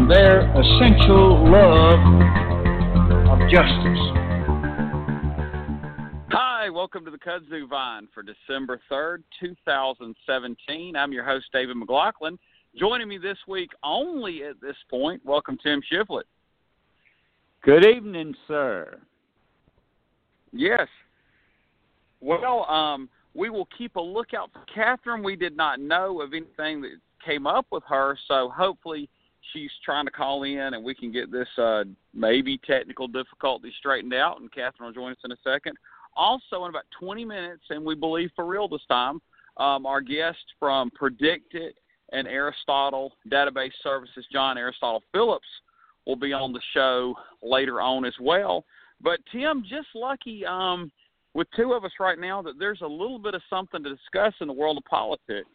and their essential love of justice. Hi, welcome to the Kudzu Vine for December 3rd, 2017. I'm your host, David McLaughlin. Joining me this week only at this point, welcome Tim Shiflett. Good evening, sir. Yes. Well, um, we will keep a lookout for Catherine. We did not know of anything that came up with her, so hopefully she's trying to call in and we can get this uh, maybe technical difficulty straightened out. And Catherine will join us in a second. Also, in about 20 minutes, and we believe for real this time, um, our guest from PredictIt and Aristotle Database Services, John Aristotle Phillips, will be on the show later on as well. But Tim, just lucky um, with two of us right now that there's a little bit of something to discuss in the world of politics.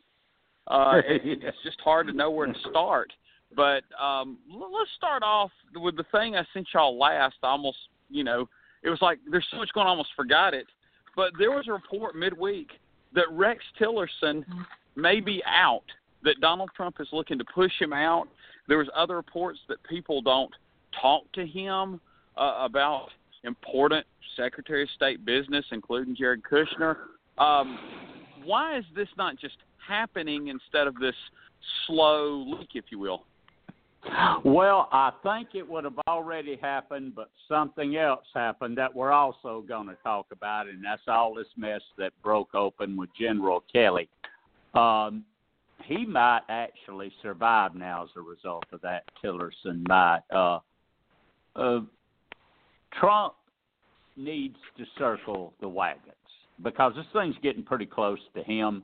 Uh, it, it's just hard to know where to start. But um, let's start off with the thing I sent y'all last. I almost, you know, it was like there's so much going on, I almost forgot it. But there was a report midweek that Rex Tillerson may be out, that Donald Trump is looking to push him out. There was other reports that people don't talk to him uh, about important Secretary of State business, including Jared Kushner. Um, why is this not just happening instead of this slow leak, if you will? Well, I think it would have already happened, but something else happened that we're also going to talk about, and that's all this mess that broke open with General Kelly. Um, he might actually survive now as a result of that. Tillerson might. Uh, uh, Trump needs to circle the wagons because this thing's getting pretty close to him.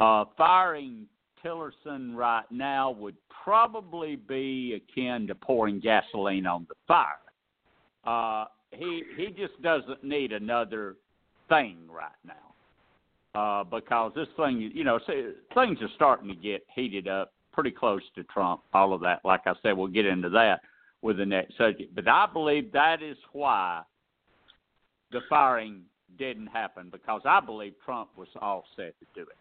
Uh, firing Tillerson right now would probably be akin to pouring gasoline on the fire. Uh, he he just doesn't need another thing right now uh, because this thing, you know, things are starting to get heated up pretty close to Trump. All of that, like I said, we'll get into that with the next subject. But I believe that is why the firing didn't happen because I believe Trump was all set to do it.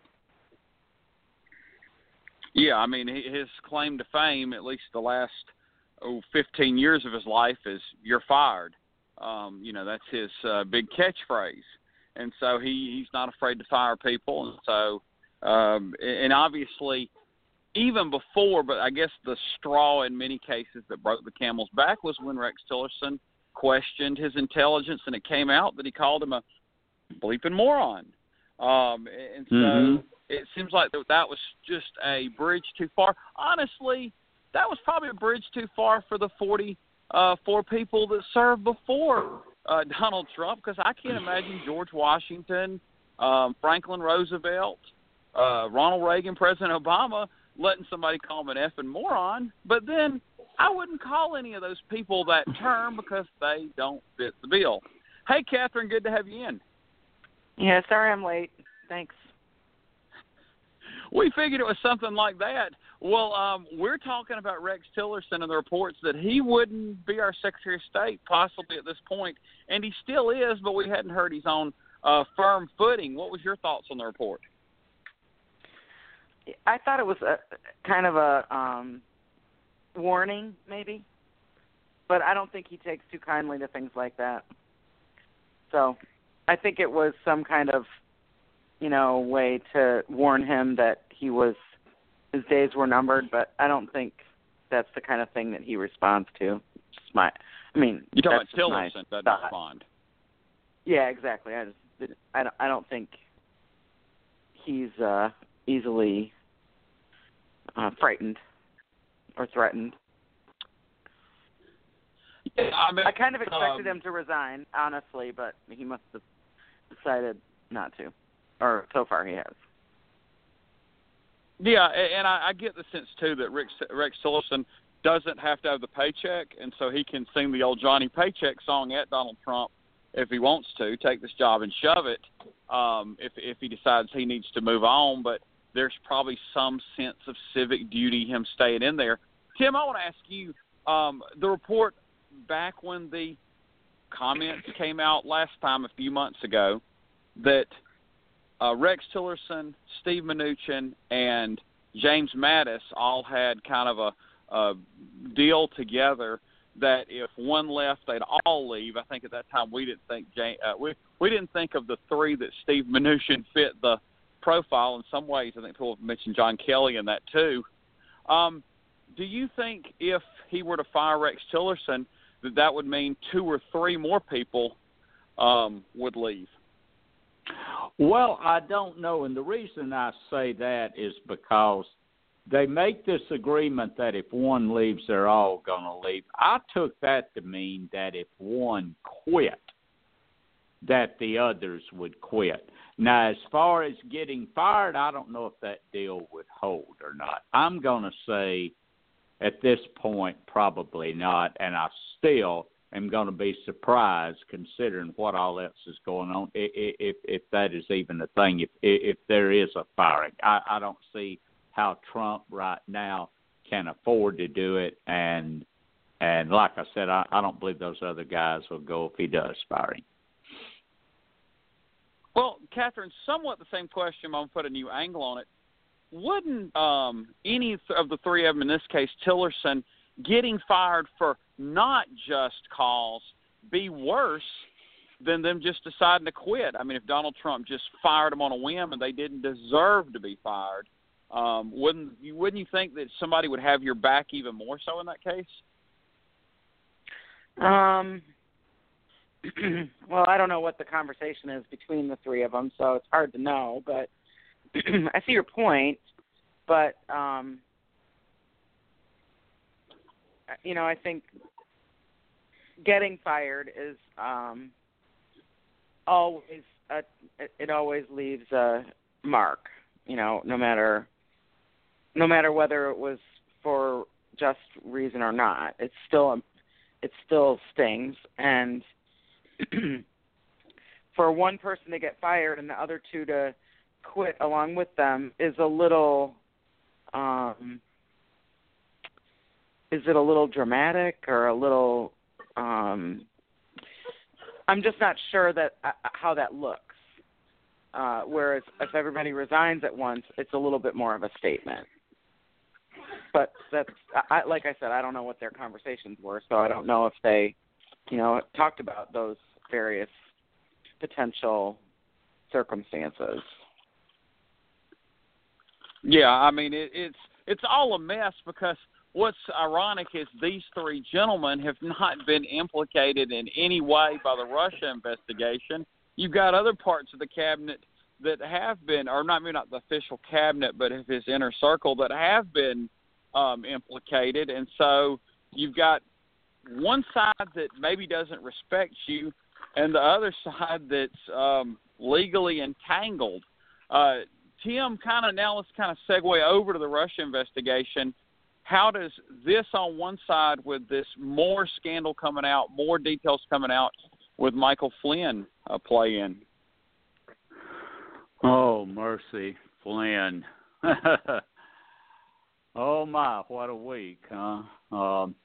Yeah, I mean his claim to fame, at least the last oh, 15 years of his life, is "you're fired." Um, you know that's his uh, big catchphrase, and so he he's not afraid to fire people, and so um, and obviously even before, but I guess the straw in many cases that broke the camel's back was when Rex Tillerson questioned his intelligence, and it came out that he called him a bleeping moron. Um, and so mm-hmm it seems like that was just a bridge too far. Honestly, that was probably a bridge too far for the 40 uh, people that served before uh, Donald Trump because I can't imagine George Washington, um, Franklin Roosevelt, uh, Ronald Reagan, President Obama letting somebody call him an effing moron. But then I wouldn't call any of those people that term because they don't fit the bill. Hey, Catherine, good to have you in. Yeah, sorry I'm late. Thanks we figured it was something like that. Well, um, we're talking about Rex Tillerson and the reports that he wouldn't be our Secretary of State possibly at this point, and he still is, but we hadn't heard he's on uh, firm footing. What was your thoughts on the report? I thought it was a kind of a um, warning, maybe, but I don't think he takes too kindly to things like that. So, I think it was some kind of you know, way to warn him that he was his days were numbered, but I don't think that's the kind of thing that he responds to. Just my, I mean, you talking about Tillerson doesn't respond. Yeah, exactly. I just, I don't, I don't think he's uh easily uh frightened or threatened. Yeah, I, mean, I kind of expected um, him to resign, honestly, but he must have decided not to or so far he has. Yeah, and I, I get the sense too that Rex, Rex Tillerson doesn't have to have the paycheck, and so he can sing the old Johnny Paycheck song at Donald Trump if he wants to, take this job and shove it. Um, if if he decides he needs to move on, but there's probably some sense of civic duty him staying in there. Tim, I want to ask you um, the report back when the comments came out last time a few months ago that uh, Rex Tillerson, Steve Mnuchin, and James Mattis all had kind of a, a deal together that if one left, they'd all leave. I think at that time we didn't think James, uh, we we didn't think of the three that Steve Mnuchin fit the profile. In some ways, I think people have mentioned John Kelly in that too. Um, do you think if he were to fire Rex Tillerson, that that would mean two or three more people um, would leave? Well, I don't know, and the reason I say that is because they make this agreement that if one leaves, they're all going to leave. I took that to mean that if one quit, that the others would quit. Now, as far as getting fired, I don't know if that deal would hold or not. I'm going to say at this point, probably not, and I still am going to be surprised considering what all else is going on if if, that is even a thing if if there is a firing. I i don't see how trump right now can afford to do it and and like i said i i don't believe those other guys will go if he does firing. Well catherine somewhat the same question i'm going to put a new angle on it wouldn't um any of the three of them in this case tillerson getting fired for not just cause be worse than them just deciding to quit. I mean, if Donald Trump just fired them on a whim and they didn't deserve to be fired, um, wouldn't you wouldn't you think that somebody would have your back even more so in that case? Um. well, I don't know what the conversation is between the three of them, so it's hard to know. But I see your point. But um, you know, I think getting fired is um always a, it always leaves a mark, you know, no matter no matter whether it was for just reason or not. It's still a, it still stings and for one person to get fired and the other two to quit along with them is a little um is it a little dramatic or a little um I'm just not sure that uh, how that looks. Uh whereas if everybody resigns at once, it's a little bit more of a statement. But that's I like I said I don't know what their conversations were, so I don't know if they you know talked about those various potential circumstances. Yeah, I mean it, it's it's all a mess because what's ironic is these three gentlemen have not been implicated in any way by the Russia investigation. You've got other parts of the cabinet that have been, or not maybe not the official cabinet, but of his inner circle that have been um, implicated, and so you've got one side that maybe doesn't respect you, and the other side that's um, legally entangled. Uh, Tim, kind of now let's kind of segue over to the Russia investigation how does this on one side with this more scandal coming out, more details coming out with Michael Flynn uh, play in? Oh, mercy, Flynn. oh my, what a week, huh? Um,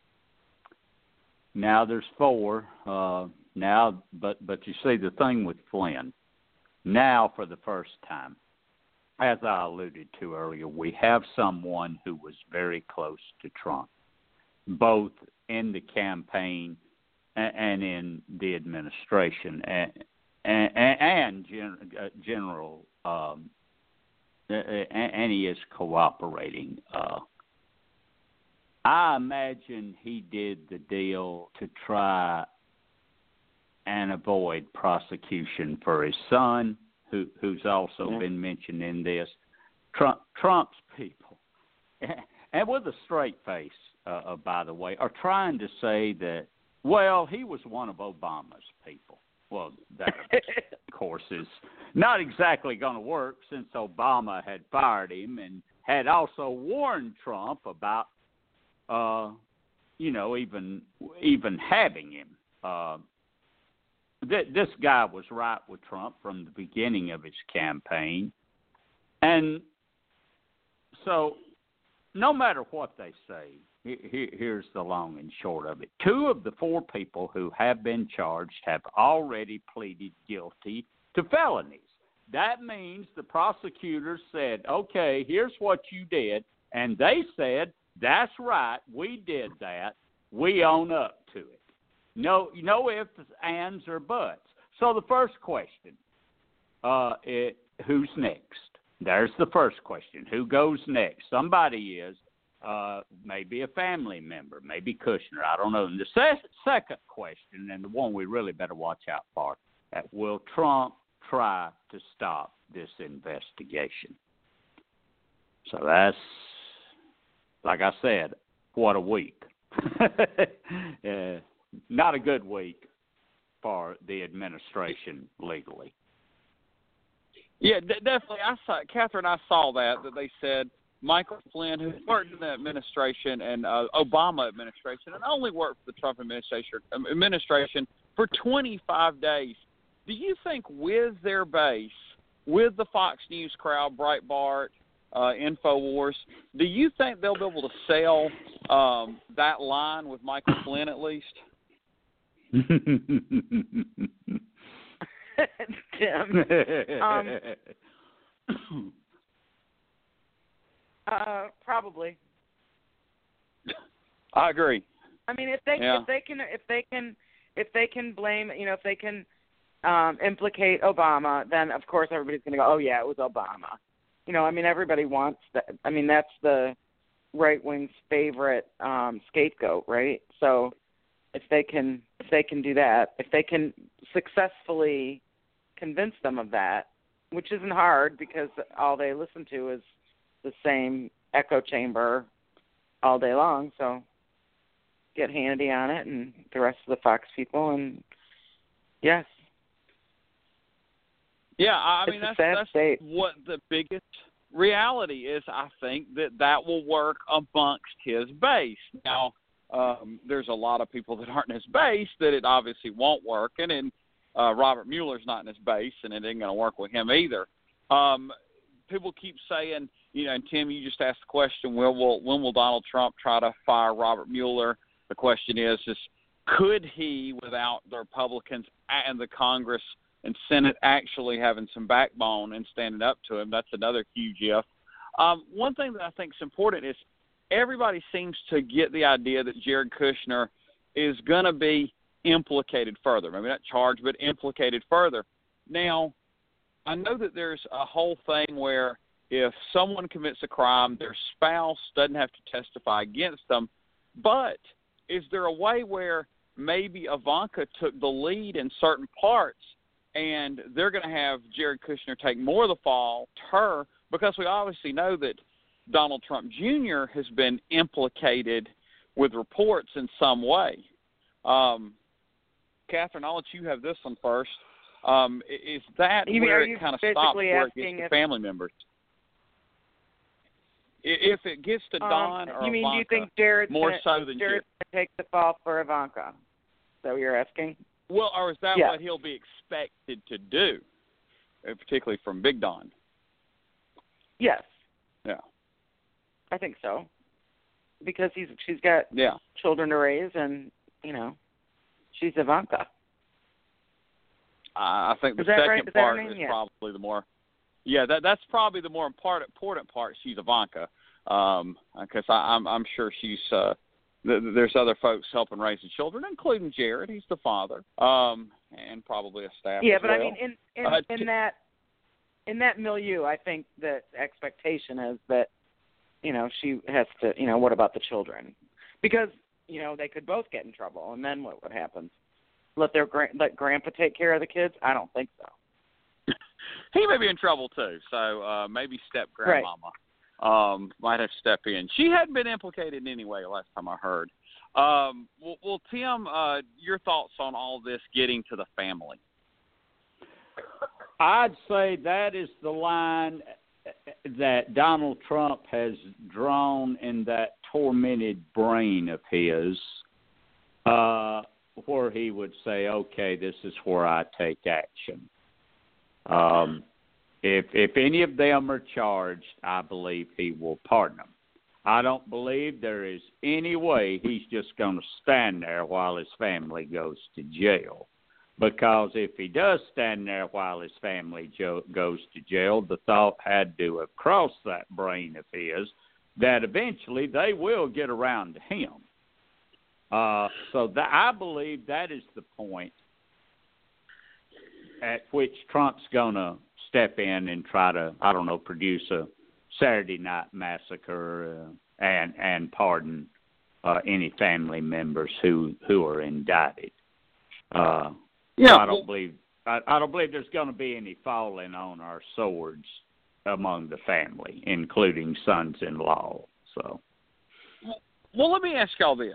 now there's four. Uh, now, but but you see the thing with Flynn. Now, for the first time, as I alluded to earlier, we have someone who was very close to Trump, both in the campaign and in the administration, and and, uh, general, um, and he is cooperating. Uh, I imagine he did the deal to try and avoid prosecution for his son who who's also yeah. been mentioned in this. Trump Trump's people, and with a straight face, uh, uh, by the way, are trying to say that well he was one of Obama's people. Well, that of course is not exactly going to work since Obama had fired him and had also warned Trump about uh, you know, even even having him. Uh, th- this guy was right with Trump from the beginning of his campaign, and so no matter what they say, here's the long and short of it. Two of the four people who have been charged have already pleaded guilty to felonies. That means the prosecutors said, okay, here's what you did. And they said, that's right, we did that. We own up. No, no ifs, ands, or buts. So the first question, uh, it, who's next? There's the first question. Who goes next? Somebody is uh, maybe a family member, maybe Kushner. I don't know. And the se- second question, and the one we really better watch out for, uh, will Trump try to stop this investigation? So that's, like I said, what a week. uh, not a good week for the administration legally. Yeah, d- definitely. I saw Catherine. I saw that that they said Michael Flynn, who worked in the administration and uh, Obama administration, and only worked for the Trump administration um, administration for 25 days. Do you think with their base, with the Fox News crowd, Breitbart, uh, Infowars, do you think they'll be able to sell um, that line with Michael Flynn at least? Tim. Um, uh, probably. I agree. I mean, if they Yeah. if they can if they can if they can blame you know if they can um implicate Obama, then of course everybody's going to go, oh yeah, it was Obama. You know, I mean, everybody wants that. I mean, that's the right wing's favorite um scapegoat, right? So if they can if they can do that, if they can successfully convince them of that, which isn't hard because all they listen to is the same echo chamber all day long. So get Hannity on it and the rest of the Fox people, and yes, Yeah, I It's mean that's that's state. what the biggest reality is. I think that that will work amongst his base. Now, um, there's a lot of people that aren't in his base that it obviously won't work, and then uh, Robert Mueller's not in his base, and it ain't going to work with him either. Um, people keep saying, you know, and Tim, you just asked the question, when will when will Donald Trump try to fire Robert Mueller? The question is, is could he, without the Republicans and the Congress and Senate actually having some backbone and standing up to him? That's another huge if. Um, one thing that I think is important is everybody seems to get the idea that Jared Kushner is going to be implicated further. Maybe not charged, but implicated further. Now, I know that there's a whole thing where if someone commits a crime, their spouse doesn't have to testify against them. But is there a way where maybe Ivanka took the lead in certain parts and they're going to have Jared Kushner take more of the fall to her because we obviously know that Donald Trump Jr. has been implicated with reports in some way. Um, Catherine, I'll let you have this one first. Um, is that You where it kind of stops where it gets to if- family members? If it gets to Don um, or you mean do you think Jared's more gonna, so than Jared's gonna take the fall for Ivanka? Is that what you're asking? Well, or is that Yeah. what he'll be expected to do, uh, particularly from Big Don? Yes, Yeah, I think so. Because he's she's got yeah. children to raise, and you know, she's Ivanka. I I think the second right? Is that her part is Yeah. probably the more. Yeah, that that's probably the more important important part. She's Ivanka, um, because I'm I'm sure she's. uh th- th- there's other folks helping raise the children, including Jared. He's the father, um, and probably a staff. Yeah, but I mean, in in, Uh, in t- that in that milieu, I think that expectation is that you know she has to. You know, what about the children? Because you know they could both get in trouble, and then what would happen? Let their gra- let grandpa take care of the kids? I don't think so. he may be in trouble too. So uh, maybe step Right. grandmama um, might have to step in. She hadn't been implicated in any anyway. Last time I heard. Um, well, well, Tim, uh, your thoughts on all this getting to the family? I'd say that is the line that Donald Trump has drawn in that tormented brain of his uh, where he would say, okay, this is where I take action. Um, if if any of them are charged, I believe he will pardon them. I don't believe there is any way he's just going to stand there while his family goes to jail. Because if he does stand there while his family jo- goes to jail, the thought had to have crossed that brain of his that eventually they will get around to him. Uh, so that, I believe that is the point at which Trump's going to step in and try to, I don't know, produce a Saturday Night Massacre uh, and and pardon uh, any family members who who are indicted. Uh, Yeah, I don't believe I, I don't believe there's going to be any falling on our swords among the family, including sons-in-law. So. Well, let me ask y'all this: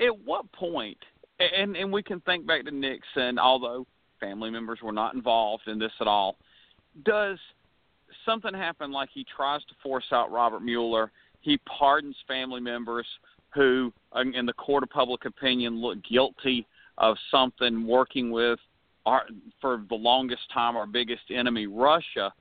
At what point, and and we can think back to Nixon, although family members were not involved in this at all, does something happen like he tries to force out Robert Mueller? He pardons family members who, in the court of public opinion, look guilty of something working with our, for the longest time our biggest enemy, Russia,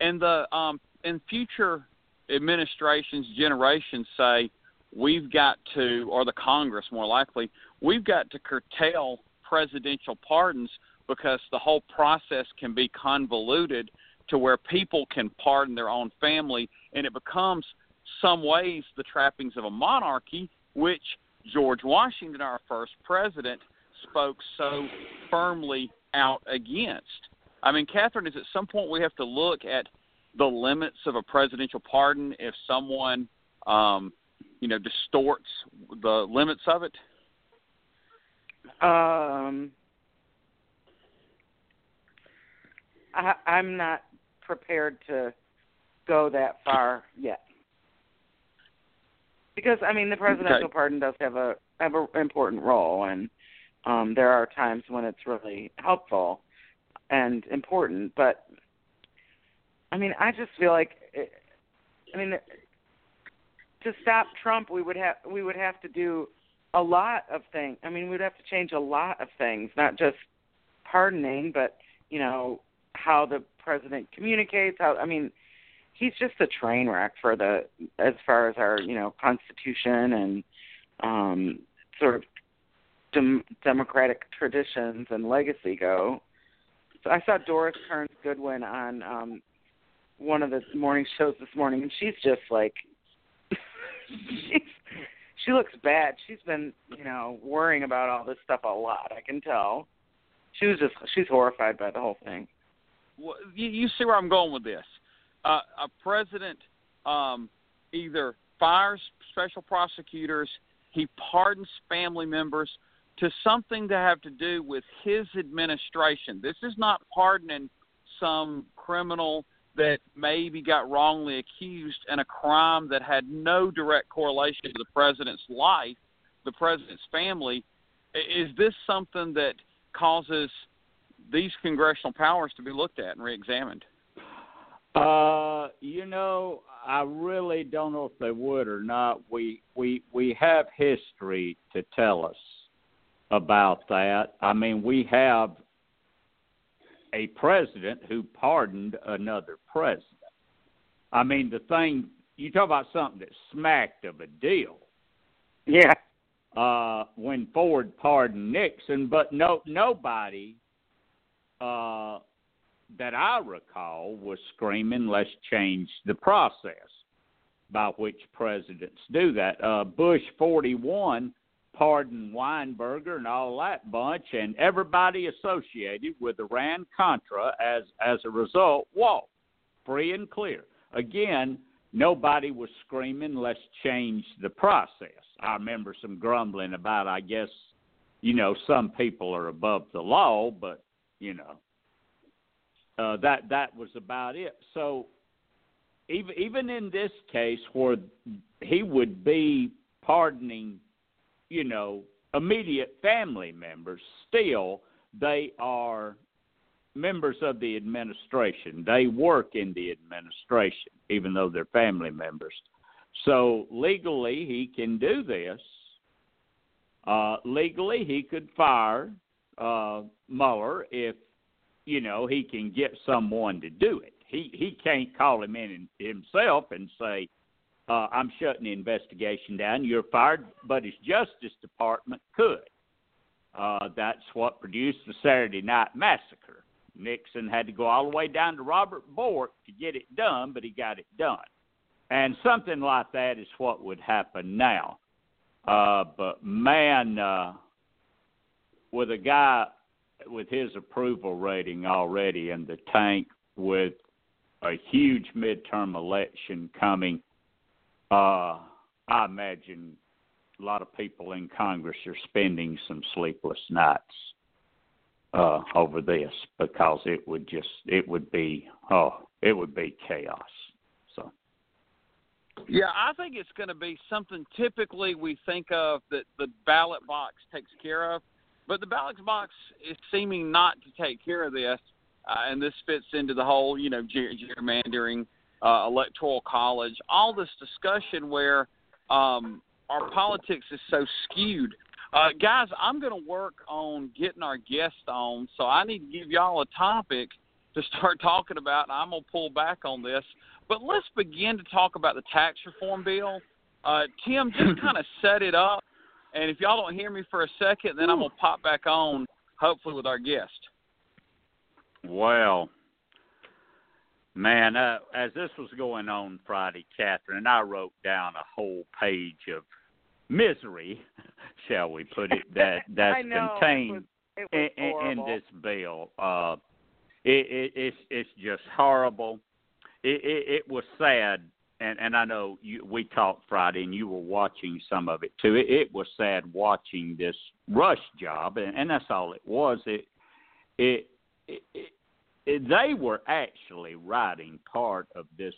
and the um, and future administrations, generations say we've got to, or the Congress more likely, we've got to curtail presidential pardons because the whole process can be convoluted to where people can pardon their own family, and it becomes some ways the trappings of a monarchy, which George Washington, our first president, spoke so firmly out against. I mean, Catherine, is at some point we have to look at the limits of a presidential pardon if someone, um, you know, distorts the limits of it? Um, I, I'm not prepared to go that far yet. Because I mean, the presidential Okay. pardon does have a have an important role, and um, there are times when it's really helpful and important. But I mean, I just feel like, it, I mean, to stop Trump, we would have we would have to do a lot of things. I mean, we'd have to change a lot of things, not just pardoning, but you know how the president communicates. How I mean, he's just a train wreck for the as far as our you know constitution and um, sort of dem- democratic traditions and legacy go. So I saw Doris Kearns Goodwin on um, one of the morning shows this morning, and she's just like she's she looks bad. She's been, you know, worrying about all this stuff a lot. I can tell. She was just she's horrified by the whole thing. Well, you, you see where I'm going with this. Uh, a president um, either fires special prosecutors, he pardons family members to something to have to do with his administration. This is not pardoning some criminal that maybe got wrongly accused in a crime that had no direct correlation to the president's life, the president's family. Is this something that causes these congressional powers to be looked at and reexamined? Uh, you know, I really don't know if they would or not. We we we have history to tell us about that. I mean, we have a president who pardoned another president. I mean, the thing you talk about something that smacked of a deal. Yeah. Uh, when Ford pardoned Nixon, but no nobody uh, that I recall was screaming, "Let's change the process." By which presidents do that. Uh, Bush 41 Pardon Weinberger and all that bunch, and everybody associated with Iran Contra as as a result walked free and clear. Again, nobody was screaming, "Let's change the process." I remember some grumbling about, I guess, you know, some people are above the law, but you know, uh, that that was about it. So even even in this case where he would be pardoning you know, immediate family members, still they are members of the administration. They work in the administration, even though they're family members. So legally, he can do this. Uh, legally, he could fire uh, Mueller if you know he can get someone to do it. He he can't call him in himself and say, uh, "I'm shutting the investigation down. You're fired." But his Justice Department could. Uh, that's what produced the Saturday Night Massacre. Nixon had to go all the way down to Robert Bork to get it done, but he got it done. And something like that is what would happen now. Uh, but man, uh, with a guy with his approval rating already in the tank, with a huge midterm election coming, uh, I imagine a lot of people in Congress are spending some sleepless nights uh, over this because it would just it would be oh it would be chaos. So yeah, I think it's going to be something typically we think of that the ballot box takes care of, but the ballot box is seeming not to take care of this, uh, and this fits into the whole you know gerrymandering, uh, electoral college, all this discussion where um, our politics is so skewed uh, guys, I'm going to work on getting our guest on, so I need to give y'all a topic to start talking about, and I'm going to pull back on this. But let's begin to talk about the tax reform bill. Uh, Tim, just kind of set it up, and if y'all don't hear me for a second, then I'm going to pop back on, hopefully with our guest. Well, man, uh, as this was going on Friday, Catherine, I wrote down a whole page of misery, shall we put it, that that's contained it was, it in, in, this bill. Uh, it, it, it's it's just horrible. It, it, it was sad, and and I know you, we talked Friday, and you were watching some of it too. It, it was sad watching this rush job, and, and that's all it was. It it, it, it they were actually writing part of this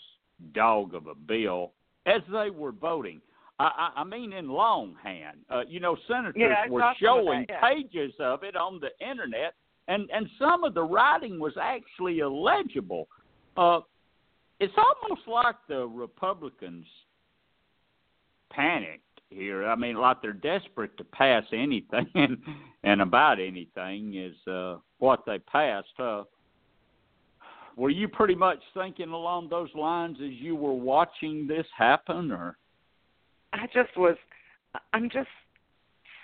dog of a bill as they were voting. I, I mean, in longhand. Uh, you know, senators yeah, were showing that, yeah. pages of it on the internet, and and some of the writing was actually illegible. Uh, it's almost like the Republicans panicked here. I mean, like they're desperate to pass anything, and, and about anything is uh, what they passed. Uh, were you pretty much thinking along those lines as you were watching this happen, or? I just was I'm just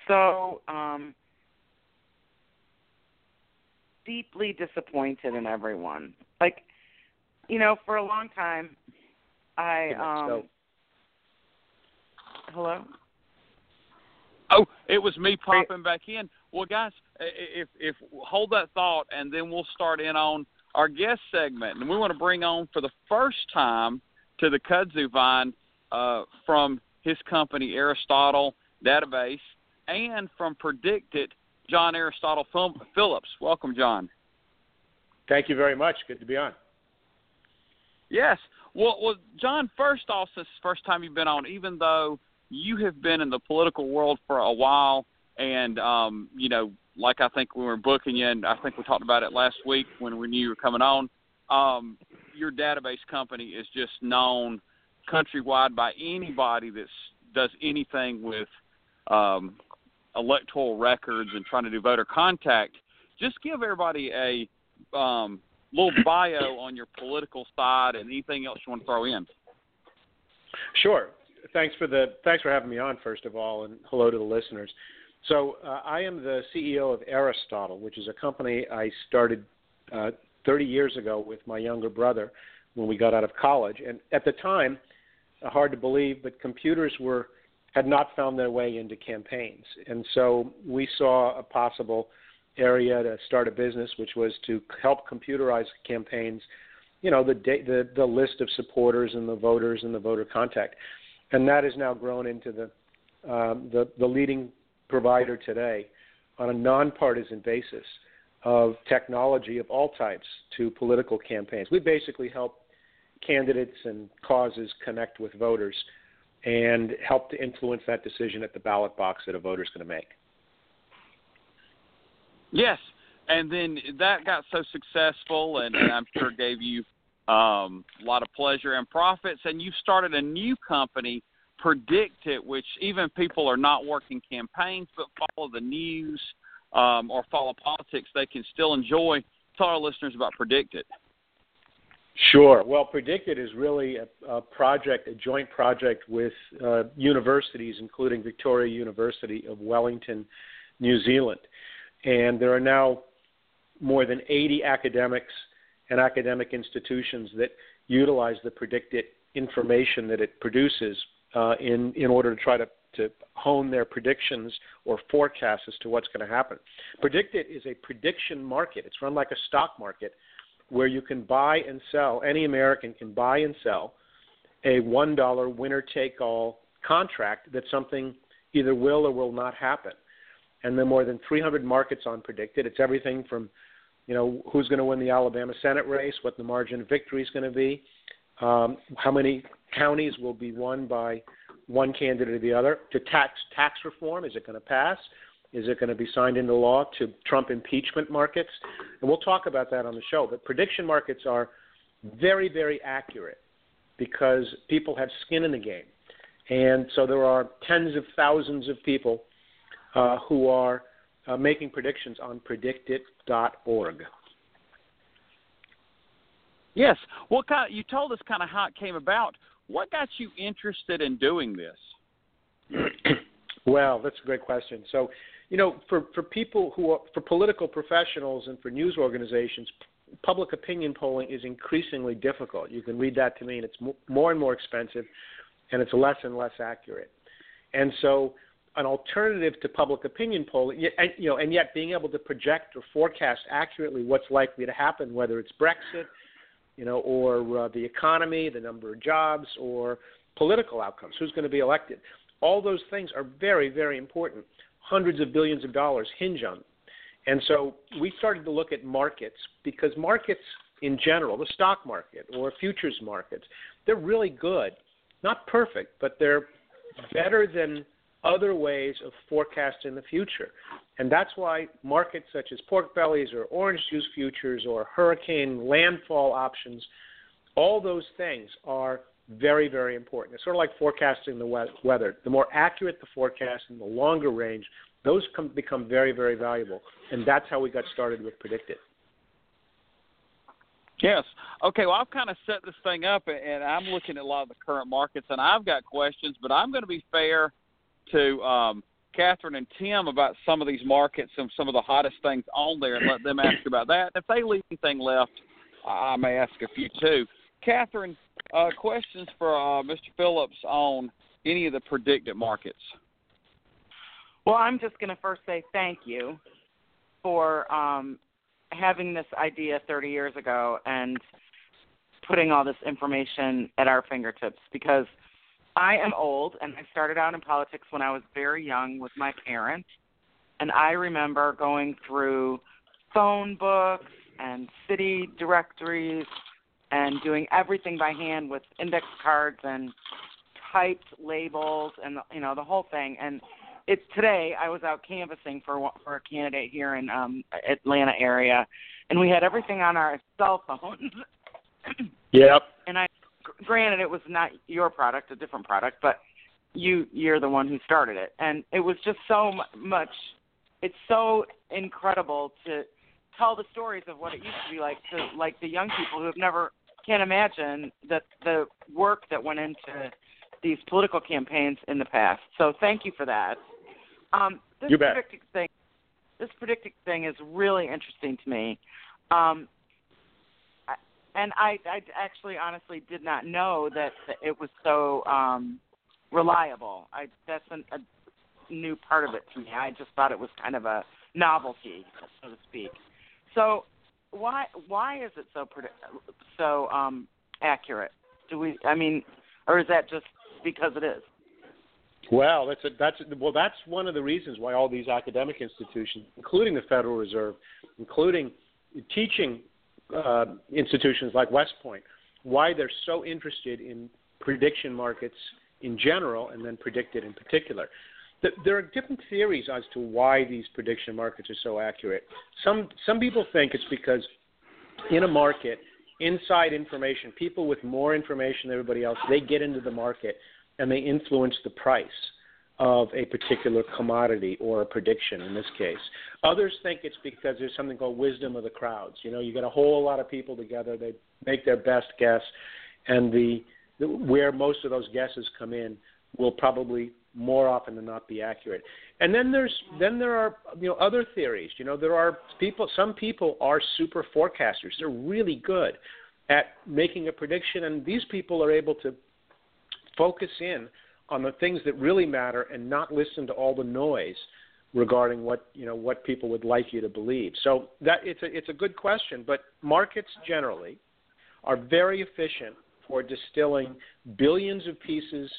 so um deeply disappointed in everyone. Like you know, for a long time I um Hello? Oh, it was me popping back in. Well, guys, if if hold that thought, and then we'll start in on our guest segment, and we want to bring on for the first time to the kudzu vine uh, from his company Aristotle Database, and from PredictIt, John Aristotle Phillips. Welcome, John. Thank you very much. Good to be on. Yes. Well, well, John. First off, this first time you've been on, even though you have been in the political world for a while, and um, you know, like I think we were booking you, and I think we talked about it last week when we knew you were coming on. Um, your database company is just known countrywide by anybody that does anything with um, electoral records and trying to do voter contact. Just give everybody a um, little bio on your political side and anything else you want to throw in. Sure. Thanks for the thanks for having me on first of all, and hello to the listeners. So uh, I am the CEO of Aristotle, which is a company I started uh, 30 years ago with my younger brother when we got out of college. And at the time, hard to believe, but computers were had not found their way into campaigns, and so we saw a possible area to start a business, which was to help computerize campaigns. You know, the the the list of supporters and the voters and the voter contact, and that has now grown into the um, the the leading provider today on a nonpartisan basis of technology of all types to political campaigns. We basically help candidates and causes connect with voters and help to influence that decision at the ballot box that a voter is going to make. Yes, and then that got so successful, and, and I'm sure gave you um, a lot of pleasure and profits. And you started a new company, Predict It, which even people are not working campaigns but follow the news um, or follow politics, they can still enjoy. Tell our listeners about Predict It. Sure. Well, Predict It is really a, a project, a joint project with uh, universities, including Victoria University of Wellington, New Zealand. And there are now more than 80 academics and academic institutions that utilize the Predict It information that it produces uh, in, in order to try to, to hone their predictions or forecasts as to what's going to happen. Predict It is a prediction market. It's run like a stock market where you can buy and sell, any American can buy and sell a $1 winner take all contract that something either will or will not happen. And there are more than 300 markets on Predict It. It's everything from, you know, who's going to win the Alabama Senate race, what the margin of victory is going to be, um, how many counties will be won by one candidate or the other, to tax tax reform. Is it going to pass? Is it going to be signed into law to Trump impeachment markets? And we'll talk about that on the show. But prediction markets are very, very accurate because people have skin in the game. And so there are tens of thousands of people uh, who are uh, making predictions on predictit.org. Yes. What kind? You told us kind of how it came about. What got you interested in doing this? well, that's a great question. So, you know, for for people who are for political professionals and for news organizations, public opinion polling is increasingly difficult. You can read that to mean it's more and more expensive, and it's less and less accurate. And so, an alternative to public opinion polling, and, you know, and yet being able to project or forecast accurately what's likely to happen, whether it's Brexit, you know, or uh, the economy, the number of jobs, or political outcomes, who's going to be elected. All those things are very, very important hundreds of billions of dollars hinge on. And so we started to look at markets because markets in general, the stock market or futures markets, they're really good. Not perfect, but they're better than other ways of forecasting the future. And that's why markets such as pork bellies or orange juice futures or hurricane landfall options, all those things are very, very important. It's sort of like forecasting the weather. The more accurate the forecast and the longer range, those come, become very, very valuable. And that's how we got started with Predict It. Yes. Okay. Well, I've kind of set this thing up, and I'm looking at a lot of the current markets, and I've got questions, but I'm going to be fair to um, Catherine and Tim about some of these markets and some of the hottest things on there, and let them ask about that. If they leave anything left, I may ask a few too. Catherine, uh, questions for uh, Mr. Phillips on any of the PredictIt markets? Well, I'm just going to first say thank you for um, having this idea 30 years ago and putting all this information at our fingertips because I am old and I started out in politics when I was very young with my parents. And I remember going through phone books and city directories and doing everything by hand with index cards and typed labels and you know the whole thing and it's today i was out canvassing for for a candidate here in um atlanta area and we had everything on our cell phones yep and i granted it was not your product a different product but you you're the one who started it and it was just so much it's so incredible to tell the stories of what it used to be like to like the young people who have never can't imagine that the work that went into these political campaigns in the past. So thank you for that. Um, this you bet. predicting thing, this predicting thing is really interesting to me. Um, and I, I actually honestly did not know that it was so um, reliable. I that's an, a new part of it to me. I just thought it was kind of a novelty, so to speak. So why why is it so so um, accurate? Do we? I mean, or is that just because it is? Well, that's a, that's a, well that's one of the reasons why all these academic institutions, including the Federal Reserve, including teaching uh, institutions like West Point, why they're so interested in prediction markets in general and then PredictIt in particular there are different theories as to why these prediction markets are so accurate. Some some people think it's because in a market inside information. People with more information than everybody else, they get into the market and they influence the price of a particular commodity or a prediction in this case. Others think it's because there's something called wisdom of the crowds. You know, you get a whole lot of people together, they make their best guess, and the, the where most of those guesses come in will probably more often than not be accurate. And then there's then there are you know other theories. You know, there are people some people are super forecasters. They're really good at making a prediction and these people are able to focus in on the things that really matter and not listen to all the noise regarding what you know what people would like you to believe. So that it's a it's a good question, but markets generally are very efficient for distilling billions of pieces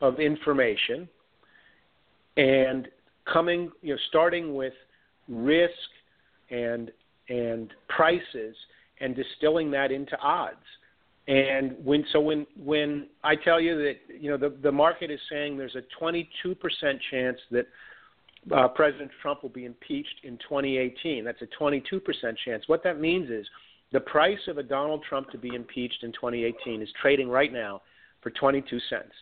of information and coming you know starting with risk and and prices and distilling that into odds and when so when when I tell you that you know the the market is saying there's a 22% chance that uh, President Trump will be impeached in 2018, that's a 22% chance. What that means is the price of a Donald Trump to be impeached in 2018 is trading right now for 22 cents.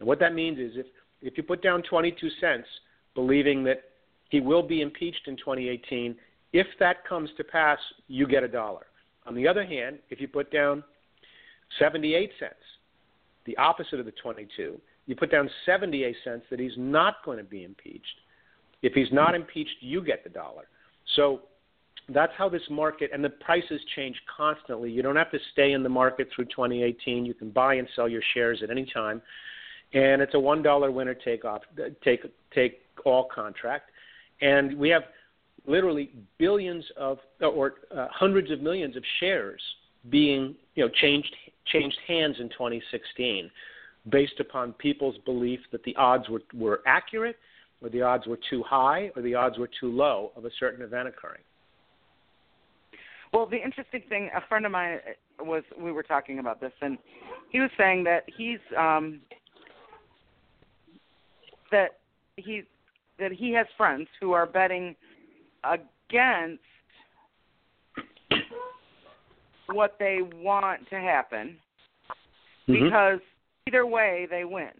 And what that means is if if you put down 22 cents, believing that he will be impeached in 2018, if that comes to pass, you get a dollar. On the other hand, if you put down 78 cents, the opposite of the 22. You put down 78 cents that he's not going to be impeached. If he's not impeached, you get the dollar. So that's how this market and the prices change constantly. You don't have to stay in the market through 2018. You can buy and sell your shares at any time, and it's a one dollar winner take off take take all contract. And we have literally billions of or uh, hundreds of millions of shares being you know changed changed hands in 2016 based upon people's belief that the odds were, were accurate or the odds were too high or the odds were too low of a certain event occurring. Well, the interesting thing, a friend of mine was we were talking about this, and he was saying that he's um, that he that he has friends who are betting against what they want to happen mm-hmm. because either way they win.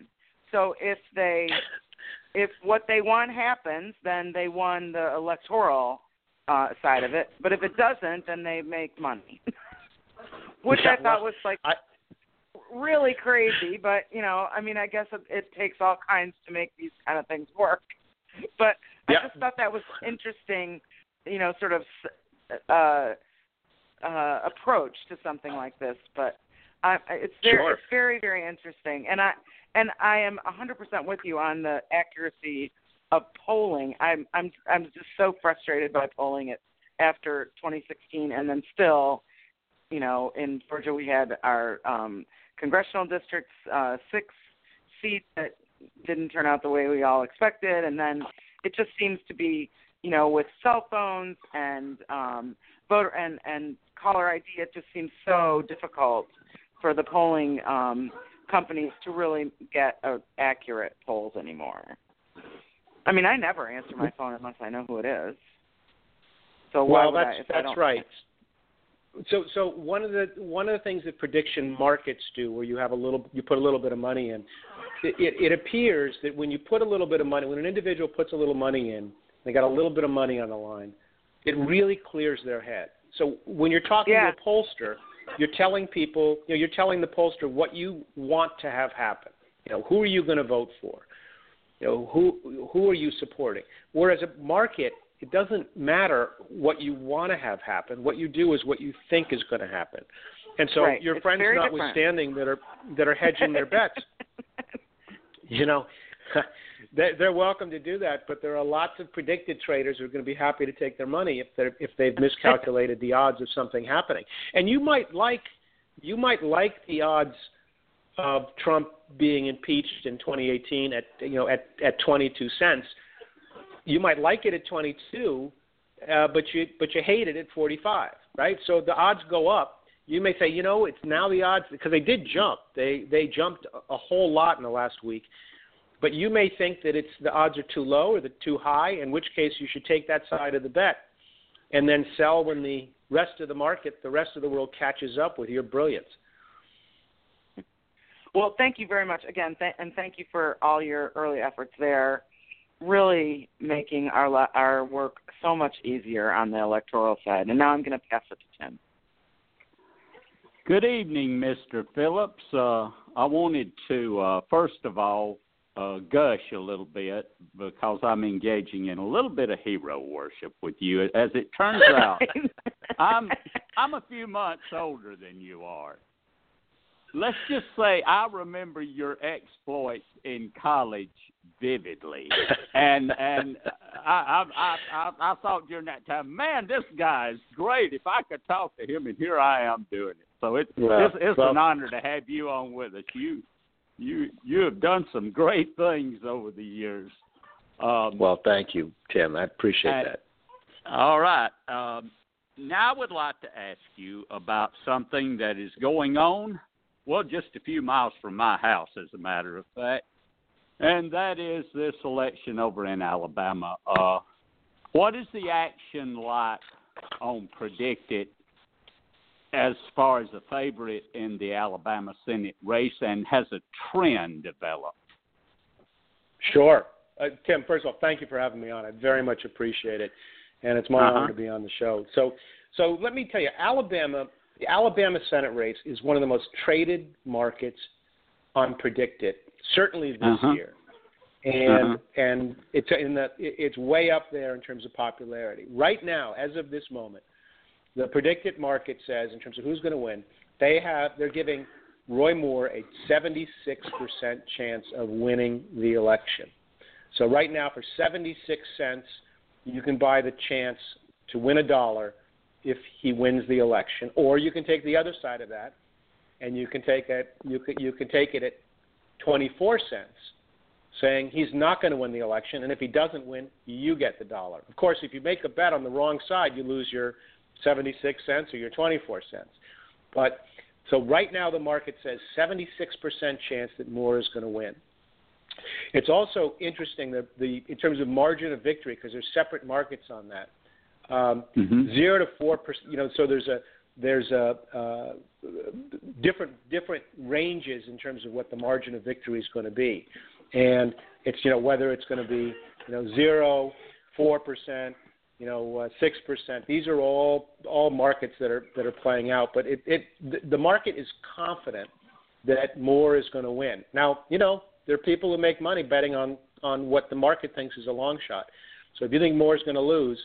So if they if what they want happens, then they won the electoral uh side of it. But if it doesn't, then they make money. Which yeah, I thought well, was like I, really crazy, but you know, I mean, I guess it, it takes all kinds to make these kind of things work. But yeah. I just thought that was interesting, you know, sort of uh uh, approach to something like this. But I, it's very sure. it's very very interesting, and I and I am 100% with you on the accuracy of polling. I'm I'm I'm just so frustrated by polling it after 2016, and then still, you know, in Georgia we had our um, congressional districts uh, six seats that didn't turn out the way we all expected, and then it just seems to be, you know, with cell phones and um, voter and and caller ID, it just seems so difficult for the polling um, companies to really get uh, accurate polls anymore. I mean, I never answer my phone unless I know who it is. So why well, that's I, that's right. So so one of the one of the things that prediction markets do, where you have a little you put a little bit of money in, it, it, it appears that when you put a little bit of money, when an individual puts a little money in, they got a little bit of money on the line, it really clears their head. So when you're talking yeah. to a pollster, you're telling people, you know, you're telling the pollster what you want to have happen. You know, who are you going to vote for? You know, who who are you supporting? Whereas a market, it doesn't matter what you want to have happen. What you do is what you think is going to happen. And so right. your it's friends notwithstanding different. that are that are hedging their bets. you know, they're welcome to do that, but there are lots of PredictIt traders who are going to be happy to take their money if they if they've miscalculated the odds of something happening. And you might like you might like the odds of Trump being impeached in 2018 at you know at at 22 cents. You might like it at 22, uh, but you but you hate it at 45, right? So the odds go up. You may say, you know, it's now the odds because they did jump. They they jumped a whole lot in the last week but you may think that it's the odds are too low or the too high, in which case you should take that side of the bet and then sell when the rest of the market, the rest of the world catches up with your brilliance. Well, thank you very much again, th- and thank you for all your early efforts there, really making our our work so much easier on the electoral side. And now I'm going to pass it to Tim. Good evening, Mr. Phillips. Uh, I wanted to uh, first of all uh, gush a little bit because I'm engaging in a little bit of hero worship with you. As it turns out, I'm I'm a few months older than you are. Let's just say I remember your exploits in college vividly, and and I I I I thought during that time, man, this guy is great. If I could talk to him, and here I am doing it. So it, well, it's it's well, an honor to have you on with us. You you you have done some great things over the years. Um, well, thank you, Tim. I appreciate and, that. All right. Um, now I would like to ask you about something that is going on, well, just a few miles from my house, as a matter of fact, and that is this election over in Alabama. Uh, what is the action like on PredictIt as far as a favorite in the Alabama Senate race, and has a trend developed? Sure. Uh, Tim, first of all, thank you for having me on. I very much appreciate it, and it's my uh-huh. honor to be on the show. So, so let me tell you, Alabama, the Alabama Senate race is one of the most traded markets on PredictIt, certainly this uh-huh. year, and uh-huh. and it's in the it's way up there in terms of popularity right now, as of this moment the PredictIt market says in terms of who's going to win, they have they're giving Roy Moore a 76% chance of winning the election. So right now, for 76 cents, you can buy the chance to win a dollar if he wins the election, or you can take the other side of that, and you can take it you can you can take it at 24 cents, saying he's not going to win the election, and if he doesn't win, you get the dollar. Of course, if you make a bet on the wrong side, you lose your 76 cents or your 24 cents. But so right now the market says 76% chance that Moore is going to win. It's also interesting that the in terms of margin of victory because there's separate markets on that. Um, mm-hmm. Zero to four percent. You know, so there's a there's a uh, different different ranges in terms of what the margin of victory is going to be, and it's you know whether it's going to be you know zero, four percent, you know, uh, six uh, percent. These are all all markets that are that are playing out, but it, it the market is confident that Moore is going to win. Now, you know, there are people who make money betting on on what the market thinks is a long shot. So if you think Moore is going to lose,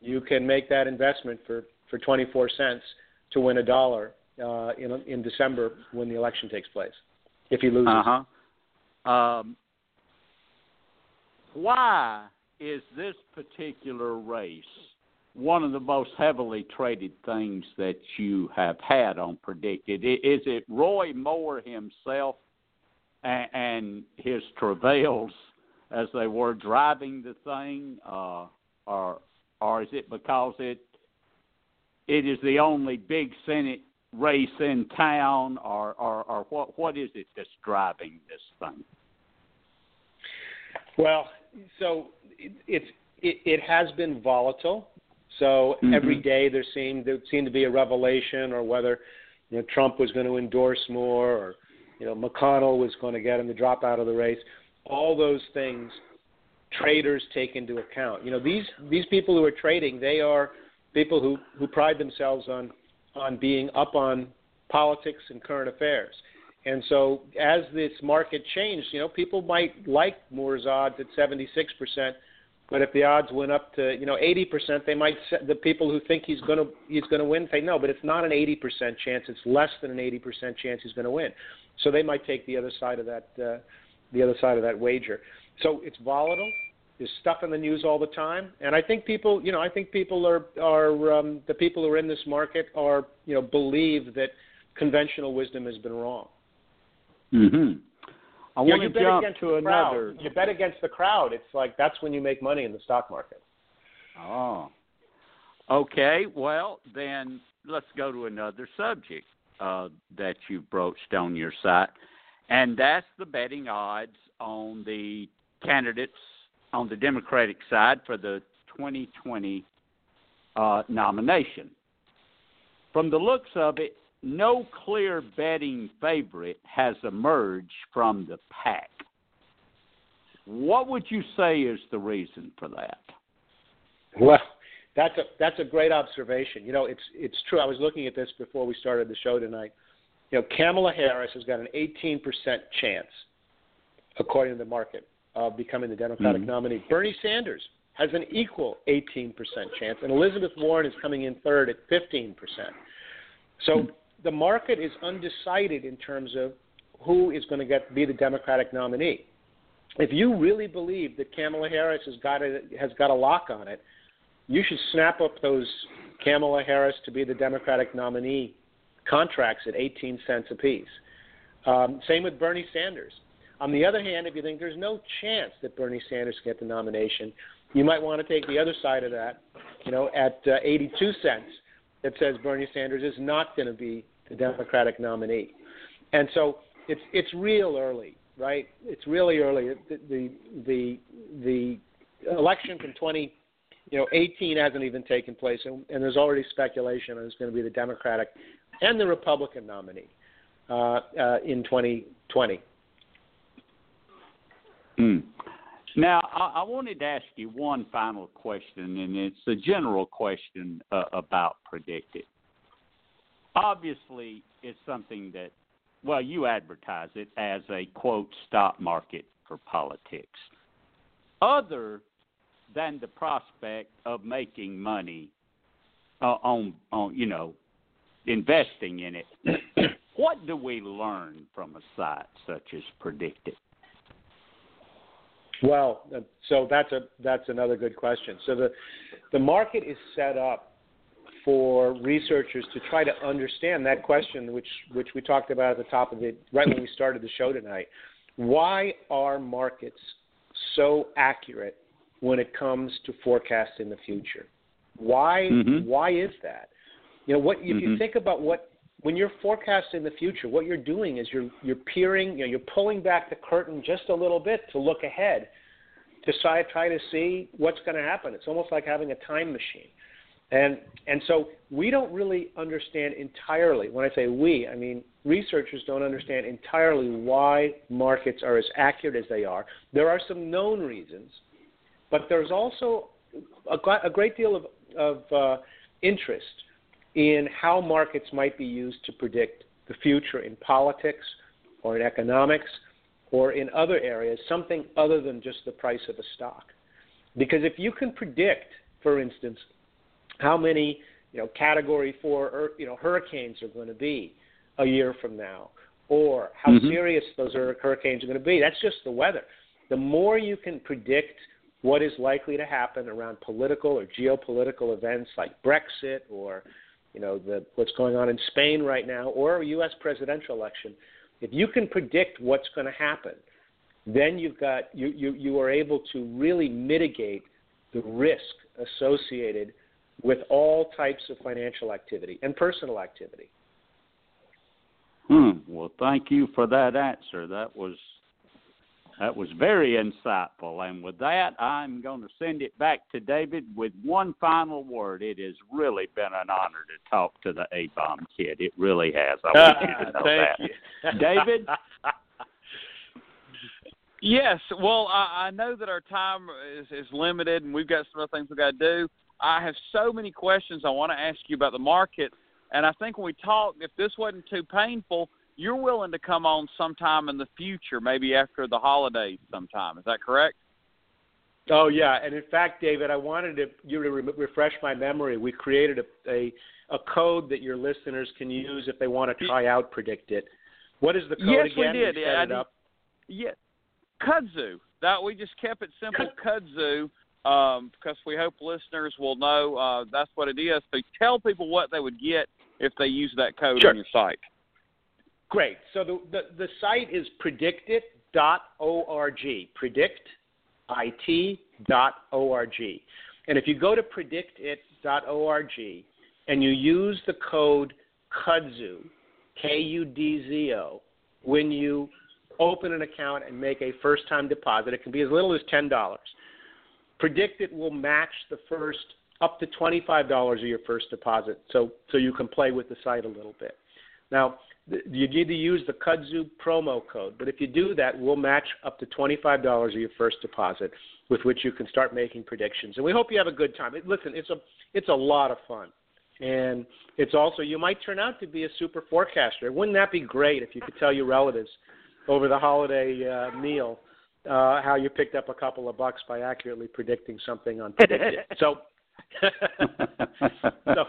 you can make that investment for for 24 cents to win a dollar uh, in in December when the election takes place. If he loses. Uh huh. Um, why is this particular race one of the most heavily traded things that you have had on PredictIt? Is it Roy Moore himself and, and his travails as they were driving the thing, uh, or or is it because it it is the only big Senate race in town, or or, or what what is it that's driving this thing? Well, so it's it, it has been volatile. So mm-hmm. every day there seemed there seemed to be a revelation, or whether you know Trump was going to endorse Moore, or you know McConnell was going to get him to drop out of the race. All those things traders take into account. You know these these people who are trading, they are people who who pride themselves on on being up on politics and current affairs. And so as this market changed, you know, people might like Moore's odds at 76%, but if the odds went up to, you know, 80%, they might the people who think he's going to he's going to win say no, but it's not an 80% chance, it's less than an 80% chance he's going to win. So they might take the other side of that uh, the other side of that wager. So it's volatile. There's stuff in the news all the time, and I think people, you know, I think people are are um, the people who are in this market are, you know, believe that conventional wisdom has been wrong. Mm-hmm. I want to jump to another. You bet against the crowd. It's like that's when you make money in the stock market. Oh. Okay. Well, then let's go to another subject uh, that you broached on your site, and that's the betting odds on the candidates on the Democratic side for the 2020 uh, nomination. from the looks of it, no clear betting favorite has emerged from the pack. What would you say is the reason for that? Well, that's a that's a great observation. You know, it's it's true. I was looking at this before we started the show tonight. You know, Kamala Harris has got an 18% chance, according to the market, of becoming the Democratic mm-hmm. nominee. Bernie Sanders has an equal 18% chance, and Elizabeth Warren is coming in third at 15%. So the market is undecided in terms of who is going to get be the Democratic nominee. If you really believe that Kamala Harris has got a, has got a lock on it, you should snap up those Kamala Harris to be the Democratic nominee contracts at 18 cents apiece. Um, same with Bernie Sanders. On the other hand, if you think there's no chance that Bernie Sanders can get the nomination, you might want to take the other side of that, you know, at uh, 82 cents that says Bernie Sanders is not going to be the Democratic nominee. And so it's it's real early, right? It's really early. The the the, the election from 20 you know 18 hasn't even taken place and, and there's already speculation on who's going to be the Democratic and the Republican nominee uh, uh, in 2020. Mm. Now, I, I wanted to ask you one final question, and it's a general question uh, about PredictIt. Obviously, it's something that, well, you advertise it as a quote stock market for politics. Other than the prospect of making money uh, on, on, you know, investing in it, what do we learn from a site such as PredictIt? Well, so that's a that's another good question. So the the market is set up for researchers to try to understand that question, which which we talked about at the top of it right when we started the show tonight. Why are markets so accurate when it comes to forecasting the future? Why mm-hmm. why is that? You know, what if mm-hmm. you think about what when you're forecasting the future, what you're doing is you're you're peering, you know, you're pulling back the curtain just a little bit to look ahead, to try try to see what's going to happen. It's almost like having a time machine, and and so we don't really understand entirely. When I say we, I mean researchers don't understand entirely why markets are as accurate as they are. There are some known reasons, but there's also a, a great deal of of uh, interest in how markets might be used to predict the future in politics or in economics or in other areas, something other than just the price of a stock. Because if you can predict, for instance, how many you know category 4 you know hurricanes are going to be a year from now or how mm-hmm. serious those hurricanes are going to be that's just the weather the more you can predict what is likely to happen around political or geopolitical events like Brexit or you know, the, what's going on in Spain right now or a U.S. presidential election, if you can predict what's going to happen, then you've got you, you, you are able to really mitigate the risk associated with all types of financial activity and personal activity. Hmm. Well, thank you for that answer. That was that was very insightful. And with that, I'm going to send it back to David with one final word. It has really been an honor to talk to the A Bomb Kid. It really has. I want you to know that. David? Yes. Well, I, I know that our time is, is limited and we've got some other things we've got to do. I have so many questions I want to ask you about the market. And I think when we talk, if this wasn't too painful, you're willing to come on sometime in the future, maybe after the holidays sometime. Is that correct? Oh yeah, and in fact, David, I wanted to, you to re- refresh my memory. We created a, a a code that your listeners can use if they want to try out PredictIt. What is the code yes, again? we did. We yeah, it up. yeah, kudzu. That we just kept it simple, kudzu, um, because we hope listeners will know uh, that's what it is. So tell people what they would get if they use that code sure. on your site. Great. So the, the, the site is predictit.org, predictit.org. And if you go to predictit.org and you use the code KUDZO, K U D Z O, when you open an account and make a first time deposit, it can be as little as $10. PredictIt will match the first up to $25 of your first deposit, so so you can play with the site a little bit. Now, you need to use the Kudzu promo code, but if you do that, we'll match up to $25 of your first deposit, with which you can start making predictions. And we hope you have a good time. Listen, it's a it's a lot of fun, and it's also you might turn out to be a super forecaster. Wouldn't that be great if you could tell your relatives over the holiday uh, meal uh, how you picked up a couple of bucks by accurately predicting something on PredictIt. so, so,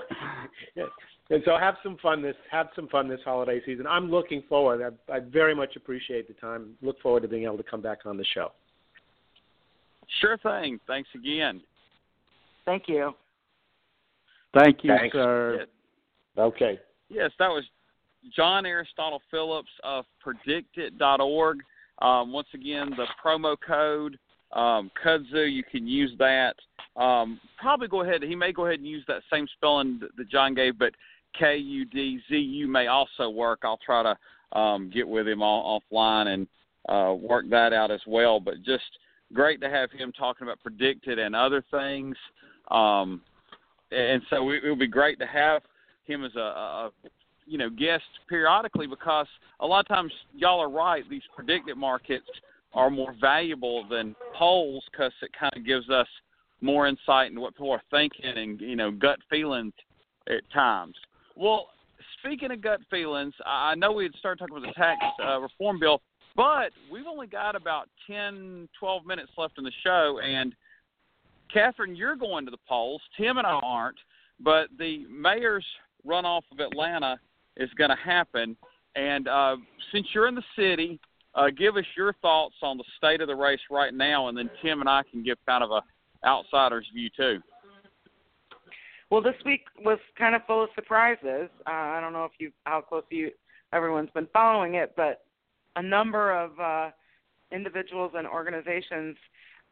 and so have some fun this have some fun this holiday season. I'm looking forward. I, I very much appreciate the time. Look forward to being able to come back on the show. Sure thing. Thanks again. Thank you. Thank you, Thanks. sir. Yes. Okay. Yes, that was John Aristotle Phillips of predictit.org. Um, once again, the promo code um, Kudzu, you can use that. Um, probably go ahead. He may go ahead and use that same spelling that, that John gave, but K U D Z U may also work. I'll try to um, get with him all, offline and uh, work that out as well. But just great to have him talking about PredictIt and other things. Um, and so it, would be great to have him as a, a you know guest periodically because a lot of times y'all are right. These predicted markets are more valuable than polls because it kind of gives us more insight into what people are thinking and you know gut feelings at times. Well, speaking of gut feelings, I know we had started talking about the tax uh, reform bill, but we've only got about 10, 12 minutes left in the show, and Catherine, you're going to the polls. Tim and I aren't, but the mayor's runoff of Atlanta is going to happen. And uh, since you're in the city, uh, give us your thoughts on the state of the race right now, and then Tim and I can give kind of a outsider's view too. Well, this week was kind of full of surprises. Uh, I don't know if you how close you everyone's been following it, but a number of uh, individuals and organizations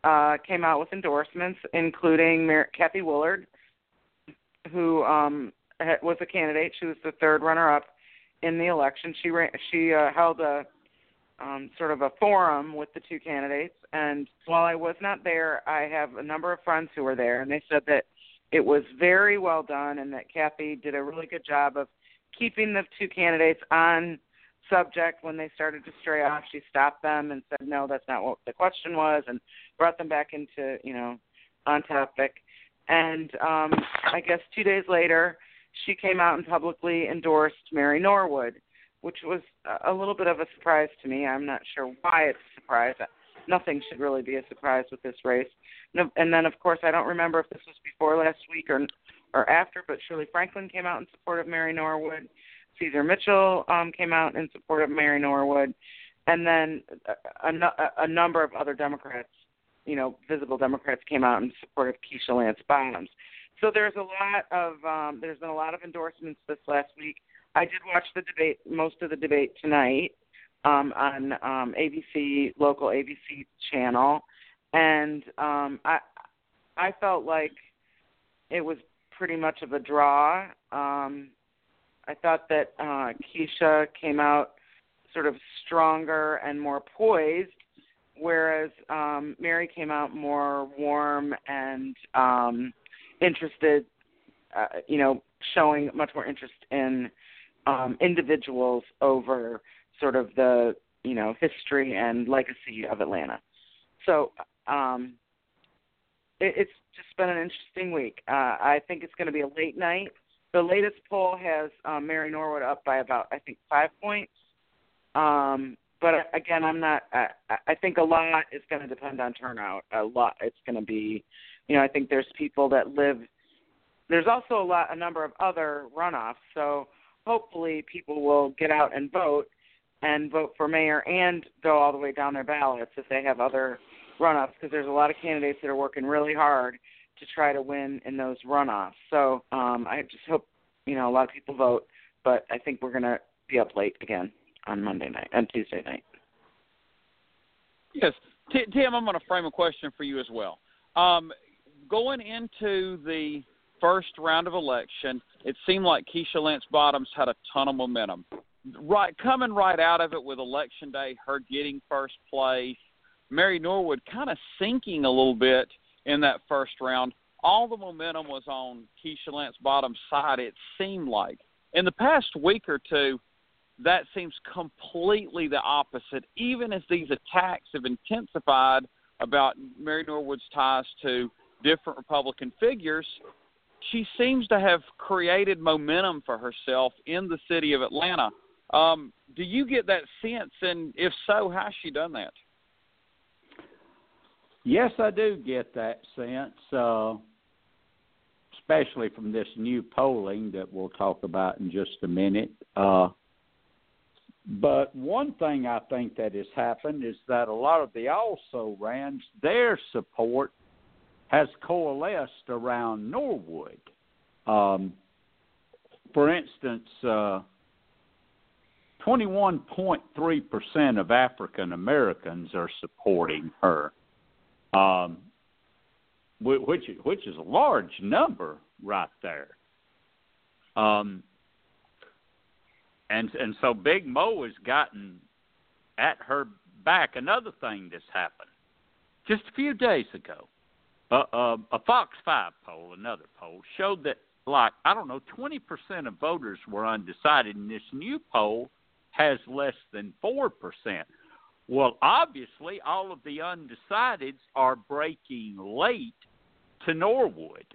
uh, came out with endorsements, including Mer- Cathy Woolard, who um, was a candidate. She was the third runner-up in the election. She ran, she uh, held a um, sort of a forum with the two candidates. And while I was not there, I have a number of friends who were there, and they said that it was very well done and that Cathy did a really good job of keeping the two candidates on subject when they started to stray off. She stopped them and said, "No, that's not what the question was," and brought them back into you know on topic. And um, I guess two days later, she came out and publicly endorsed Mary Norwood, which was a little bit of a surprise to me. I'm not sure why it's a surprise. Nothing should really be a surprise with this race. And then, of course, I don't remember if this was before last week or or after, but Shirley Franklin came out in support of Mary Norwood. Ceasar Mitchell um, came out in support of Mary Norwood, and then a, a, a number of other Democrats, you know, visible Democrats, came out in support of Keisha Lance Bottoms. So there's a lot of um, there's been a lot of endorsements this last week. I did watch the debate, most of the debate tonight um, on um, ABC local ABC channel, and um, I I felt like it was pretty much of a draw. Um, I thought that uh, Keisha came out sort of stronger and more poised, whereas um, Mary came out more warm and um, interested, uh, you know, showing much more interest in um, individuals over sort of the you know history and legacy of Atlanta. So um, it, it's just been an interesting week. Uh, I think it's going to be a late night. The latest poll has um, Mary Norwood up by about I think five points. Um, but again, I'm not. I, I think a lot is going to depend on turnout. A lot. It's going to be you know, I think there's people that live. There's also a lot, a number of other runoffs. So hopefully, people will get out and vote, and vote for mayor, and go all the way down their ballots if they have other runoffs. Because there's a lot of candidates that are working really hard to try to win in those runoffs. So um, I just hope you know a lot of people vote. But I think we're going to be up late again on Monday night and Tuesday night. Yes, T- Tim, I'm going to frame a question for you as well. Um, going into the first round of election, it seemed like Keisha Lance Bottoms had a ton of momentum. Right, coming right out of it with election day, her getting first place, Mary Norwood kind of sinking a little bit in that first round. all the momentum was on Keisha Lance Bottom's side. It seemed like in the past week or two, that seems completely the opposite. Even as these attacks have intensified about Mary Norwood's ties to different Republican figures, she seems to have created momentum for herself in the city of Atlanta. Um, do you get that sense? And if so, how's she done that? Yes, I do get that sense, uh, especially from this new polling that we'll talk about in just a minute. Uh, but one thing I think that has happened is that a lot of the also rans, their support has coalesced around Norwood. Um, for instance, uh, 21.3% of African Americans are supporting her, um, which which is a large number right there. Um, and and so Big Mo has gotten at her back. Another thing that's happened just a few days ago, uh, uh, a Fox Five poll, another poll, showed that like I don't know, twenty percent of voters were undecided. And this new poll has less than four percent. Well, obviously, all of the undecideds are breaking late to Norwood.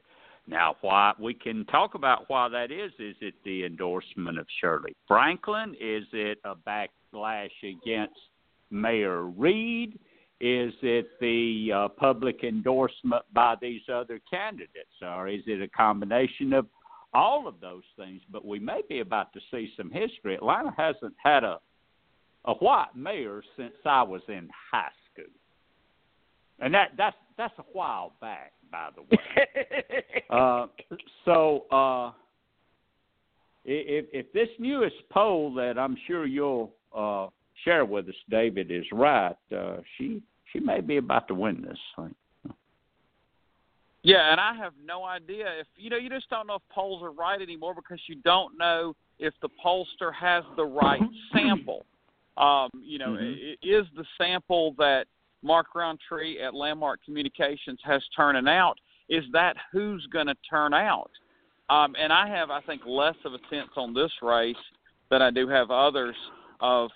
Now, why we can talk about why that is. Is it the endorsement of Shirley Franklin? Is it a backlash against Mayor Reed? Is it the uh, public endorsement by these other candidates, or is it a combination of all of those things? But we may be about to see some history. Atlanta hasn't had a a white mayor since I was in high school, and that that's that's a while back by the way. uh, so uh, if, if this newest poll that I'm sure you'll uh, share with us, David, is right, uh, she she may be about to win this thing. Yeah, and I have no idea if you know you just don't know if polls are right anymore because you don't know if the pollster has the right sample. Um, you know, mm-hmm. is the sample that Mark Rountree at Landmark Communications has turning out, is that who's going to turn out? Um, and I have, I think, less of a sense on this race than I do have others of,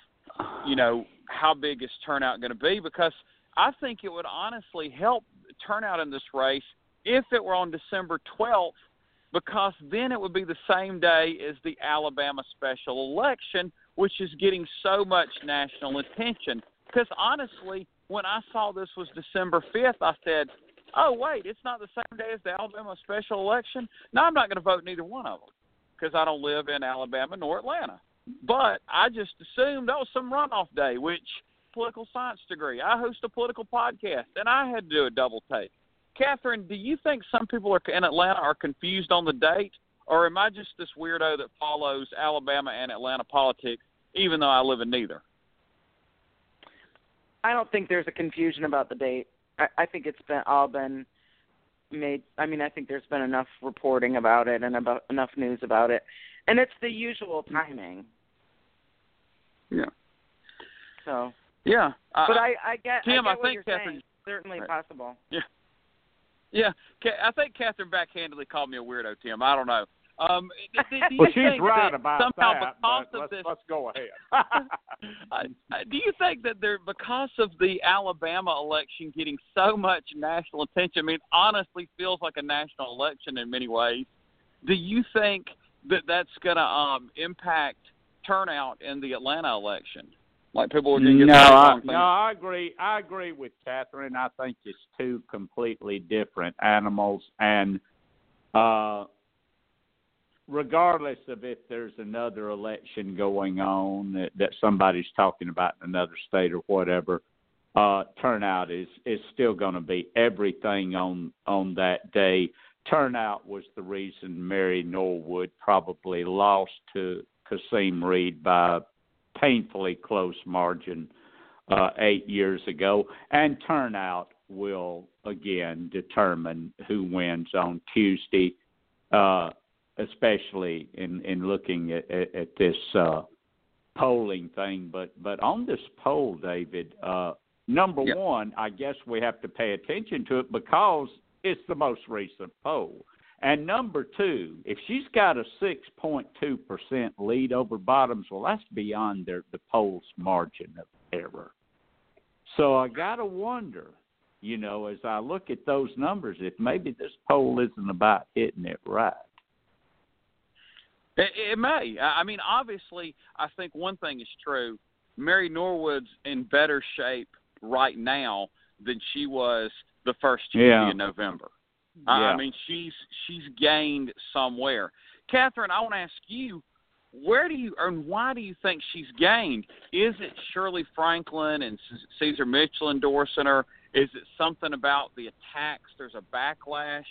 you know, how big is turnout going to be because I think it would honestly help turnout in this race if it were on December 12th because then it would be the same day as the Alabama special election, which is getting so much national attention. Because honestly, when I saw this was December 5th, I said, oh, wait, it's not the same day as the Alabama special election. No, I'm not going to vote neither one of them because I don't live in Alabama nor Atlanta. But I just assumed that was some runoff day, which political science degree. I host a political podcast, and I had to do a double take. Catherine, do you think some people are in Atlanta are confused on the date, or am I just this weirdo that follows Alabama and Atlanta politics, even though I live in neither? I don't think there's a confusion about the date. I, I think it's been all been made. I mean, I think there's been enough reporting about it and about enough news about it, and it's the usual timing. Yeah. So. Yeah. But I, I get. Tim, I, get I think Catherine. Certainly right. possible. Yeah. Yeah, I think Catherine backhandedly called me a weirdo, Tim. I don't know. Um, do, do well, she's right about somehow that. Because of let's, this, let's go ahead. do you think that there, because of the Alabama election getting so much national attention, I mean, honestly, feels like a national election in many ways. Do you think that that's going to um, impact turnout in the Atlanta election? Like people are going to get no, I, no, I agree. I agree with Catherine. I think it's two completely different animals, and uh, regardless of if there's another election going on that, that somebody's talking about in another state or whatever, uh, turnout is is still going to be everything on on that day. Turnout was the reason Mary Norwood probably lost to Kasim Reed by painfully close margin uh, eight years ago, and turnout will again determine who wins on Tuesday. Uh, especially in in looking at, at, at this uh, polling thing. But but on this poll, David, uh, number yep. one, I guess we have to pay attention to it because it's the most recent poll. And number two, if she's got a 6.2% lead over Bottoms, well, that's beyond their, the poll's margin of error. So I got to wonder, you know, as I look at those numbers, if maybe this poll isn't about hitting it right. It, it may. I mean, obviously, I think one thing is true. Mary Norwood's in better shape right now than she was the first Tuesday Yeah. in November. Yeah. I mean, she's she's gained somewhere. Catherine, I want to ask you, where do you and why do you think she's gained? Is it Shirley Franklin and Ceasar Mitchell endorsing her? Is it something about the attacks? There's a backlash,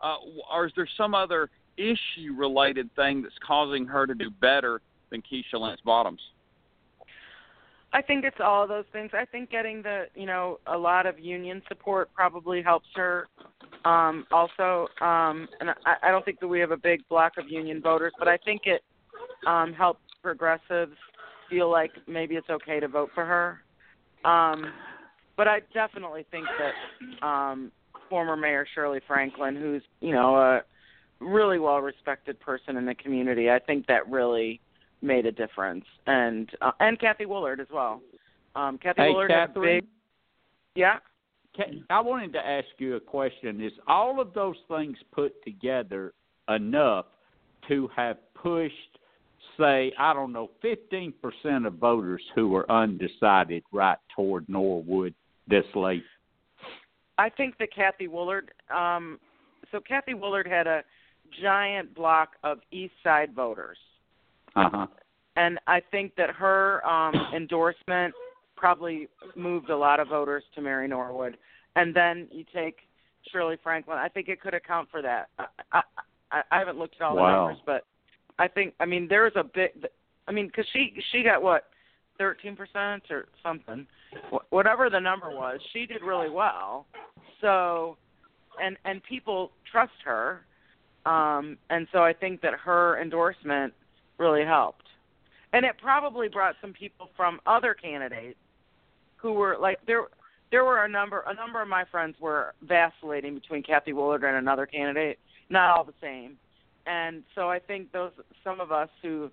uh, or is there some other issue-related thing that's causing her to do better than Keisha Lance Bottoms? I think it's all those things. I think getting the you know a lot of union support probably helps her. Um, also, um, and I, I don't think that we have a big block of union voters, but I think it um, helps progressives feel like maybe it's okay to vote for her. Um, but I definitely think that um, former Mayor Shirley Franklin, who's you know a really well respected person in the community, I think that really made a difference, and uh, and Cathy Woolard as well. Um, Cathy Hey, had a big, yeah. I wanted to ask you a question. Is all of those things put together enough to have pushed, say, I don't know, 15% of voters who were undecided right toward Norwood this late? I think that Cathy Woolard. Um, so Cathy Woolard had a giant block of East Side voters, Uh huh. and I think that her um, endorsement probably moved a lot of voters to Mary Norwood. And then you take Shirley Franklin. I think it could account for that. I, I, I haven't looked at all the numbers, but I think I mean there's a big. I mean, because she she got what thirteen percent or something, whatever the number was. She did really well. So, and and people trust her, um, and so I think that her endorsement really helped, and it probably brought some people from other candidates who were like there. There were a number. A number of my friends were vacillating between Cathy Woolard and another candidate, not all the same, and so I think those some of us who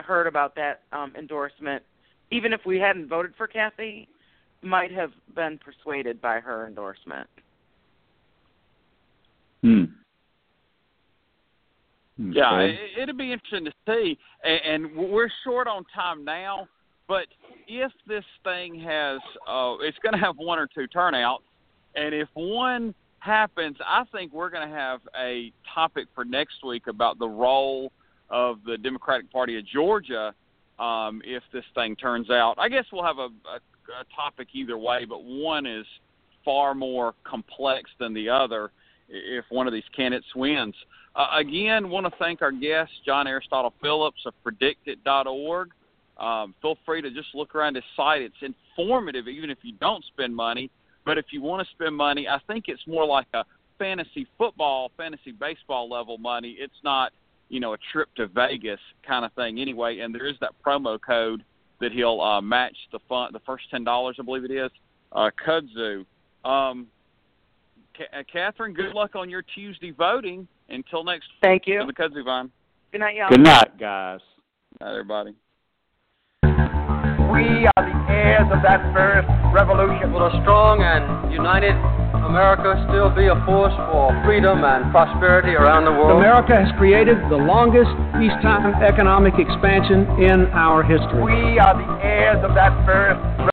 heard about that um, endorsement, even if we hadn't voted for Cathy, might have been persuaded by her endorsement. Hmm. Yeah, it, it'd be interesting to see. And, and we're short on time now, but if this thing has, uh, it's going to have one or two turnouts, and if one happens, I think we're going to have a topic for next week about the role of the Democratic Party of Georgia um, if this thing turns out. I guess we'll have a, a, a topic either way, but one is far more complex than the other if one of these candidates wins. Uh, again, want to thank our guest, John Aristotle Phillips of predictit.org. Um, feel free to just look around his site. It's informative, even if you don't spend money. But if you want to spend money, I think it's more like a fantasy football, fantasy baseball level money. It's not, you know, a trip to Vegas kind of thing anyway. And there is that promo code that he'll uh, match the fun, the first ten dollars, I believe it is, uh, kudzu. Um, Ca- uh, Catherine, good luck on your Tuesday voting. Until next Thank you. the kudzu vine. Good night, y'all. Good night, guys. Night, everybody. We are the heirs of that first revolution. Will a strong and united America still be a force for freedom and prosperity around the world? America has created the longest peacetime economic expansion in our history. We are the heirs of that first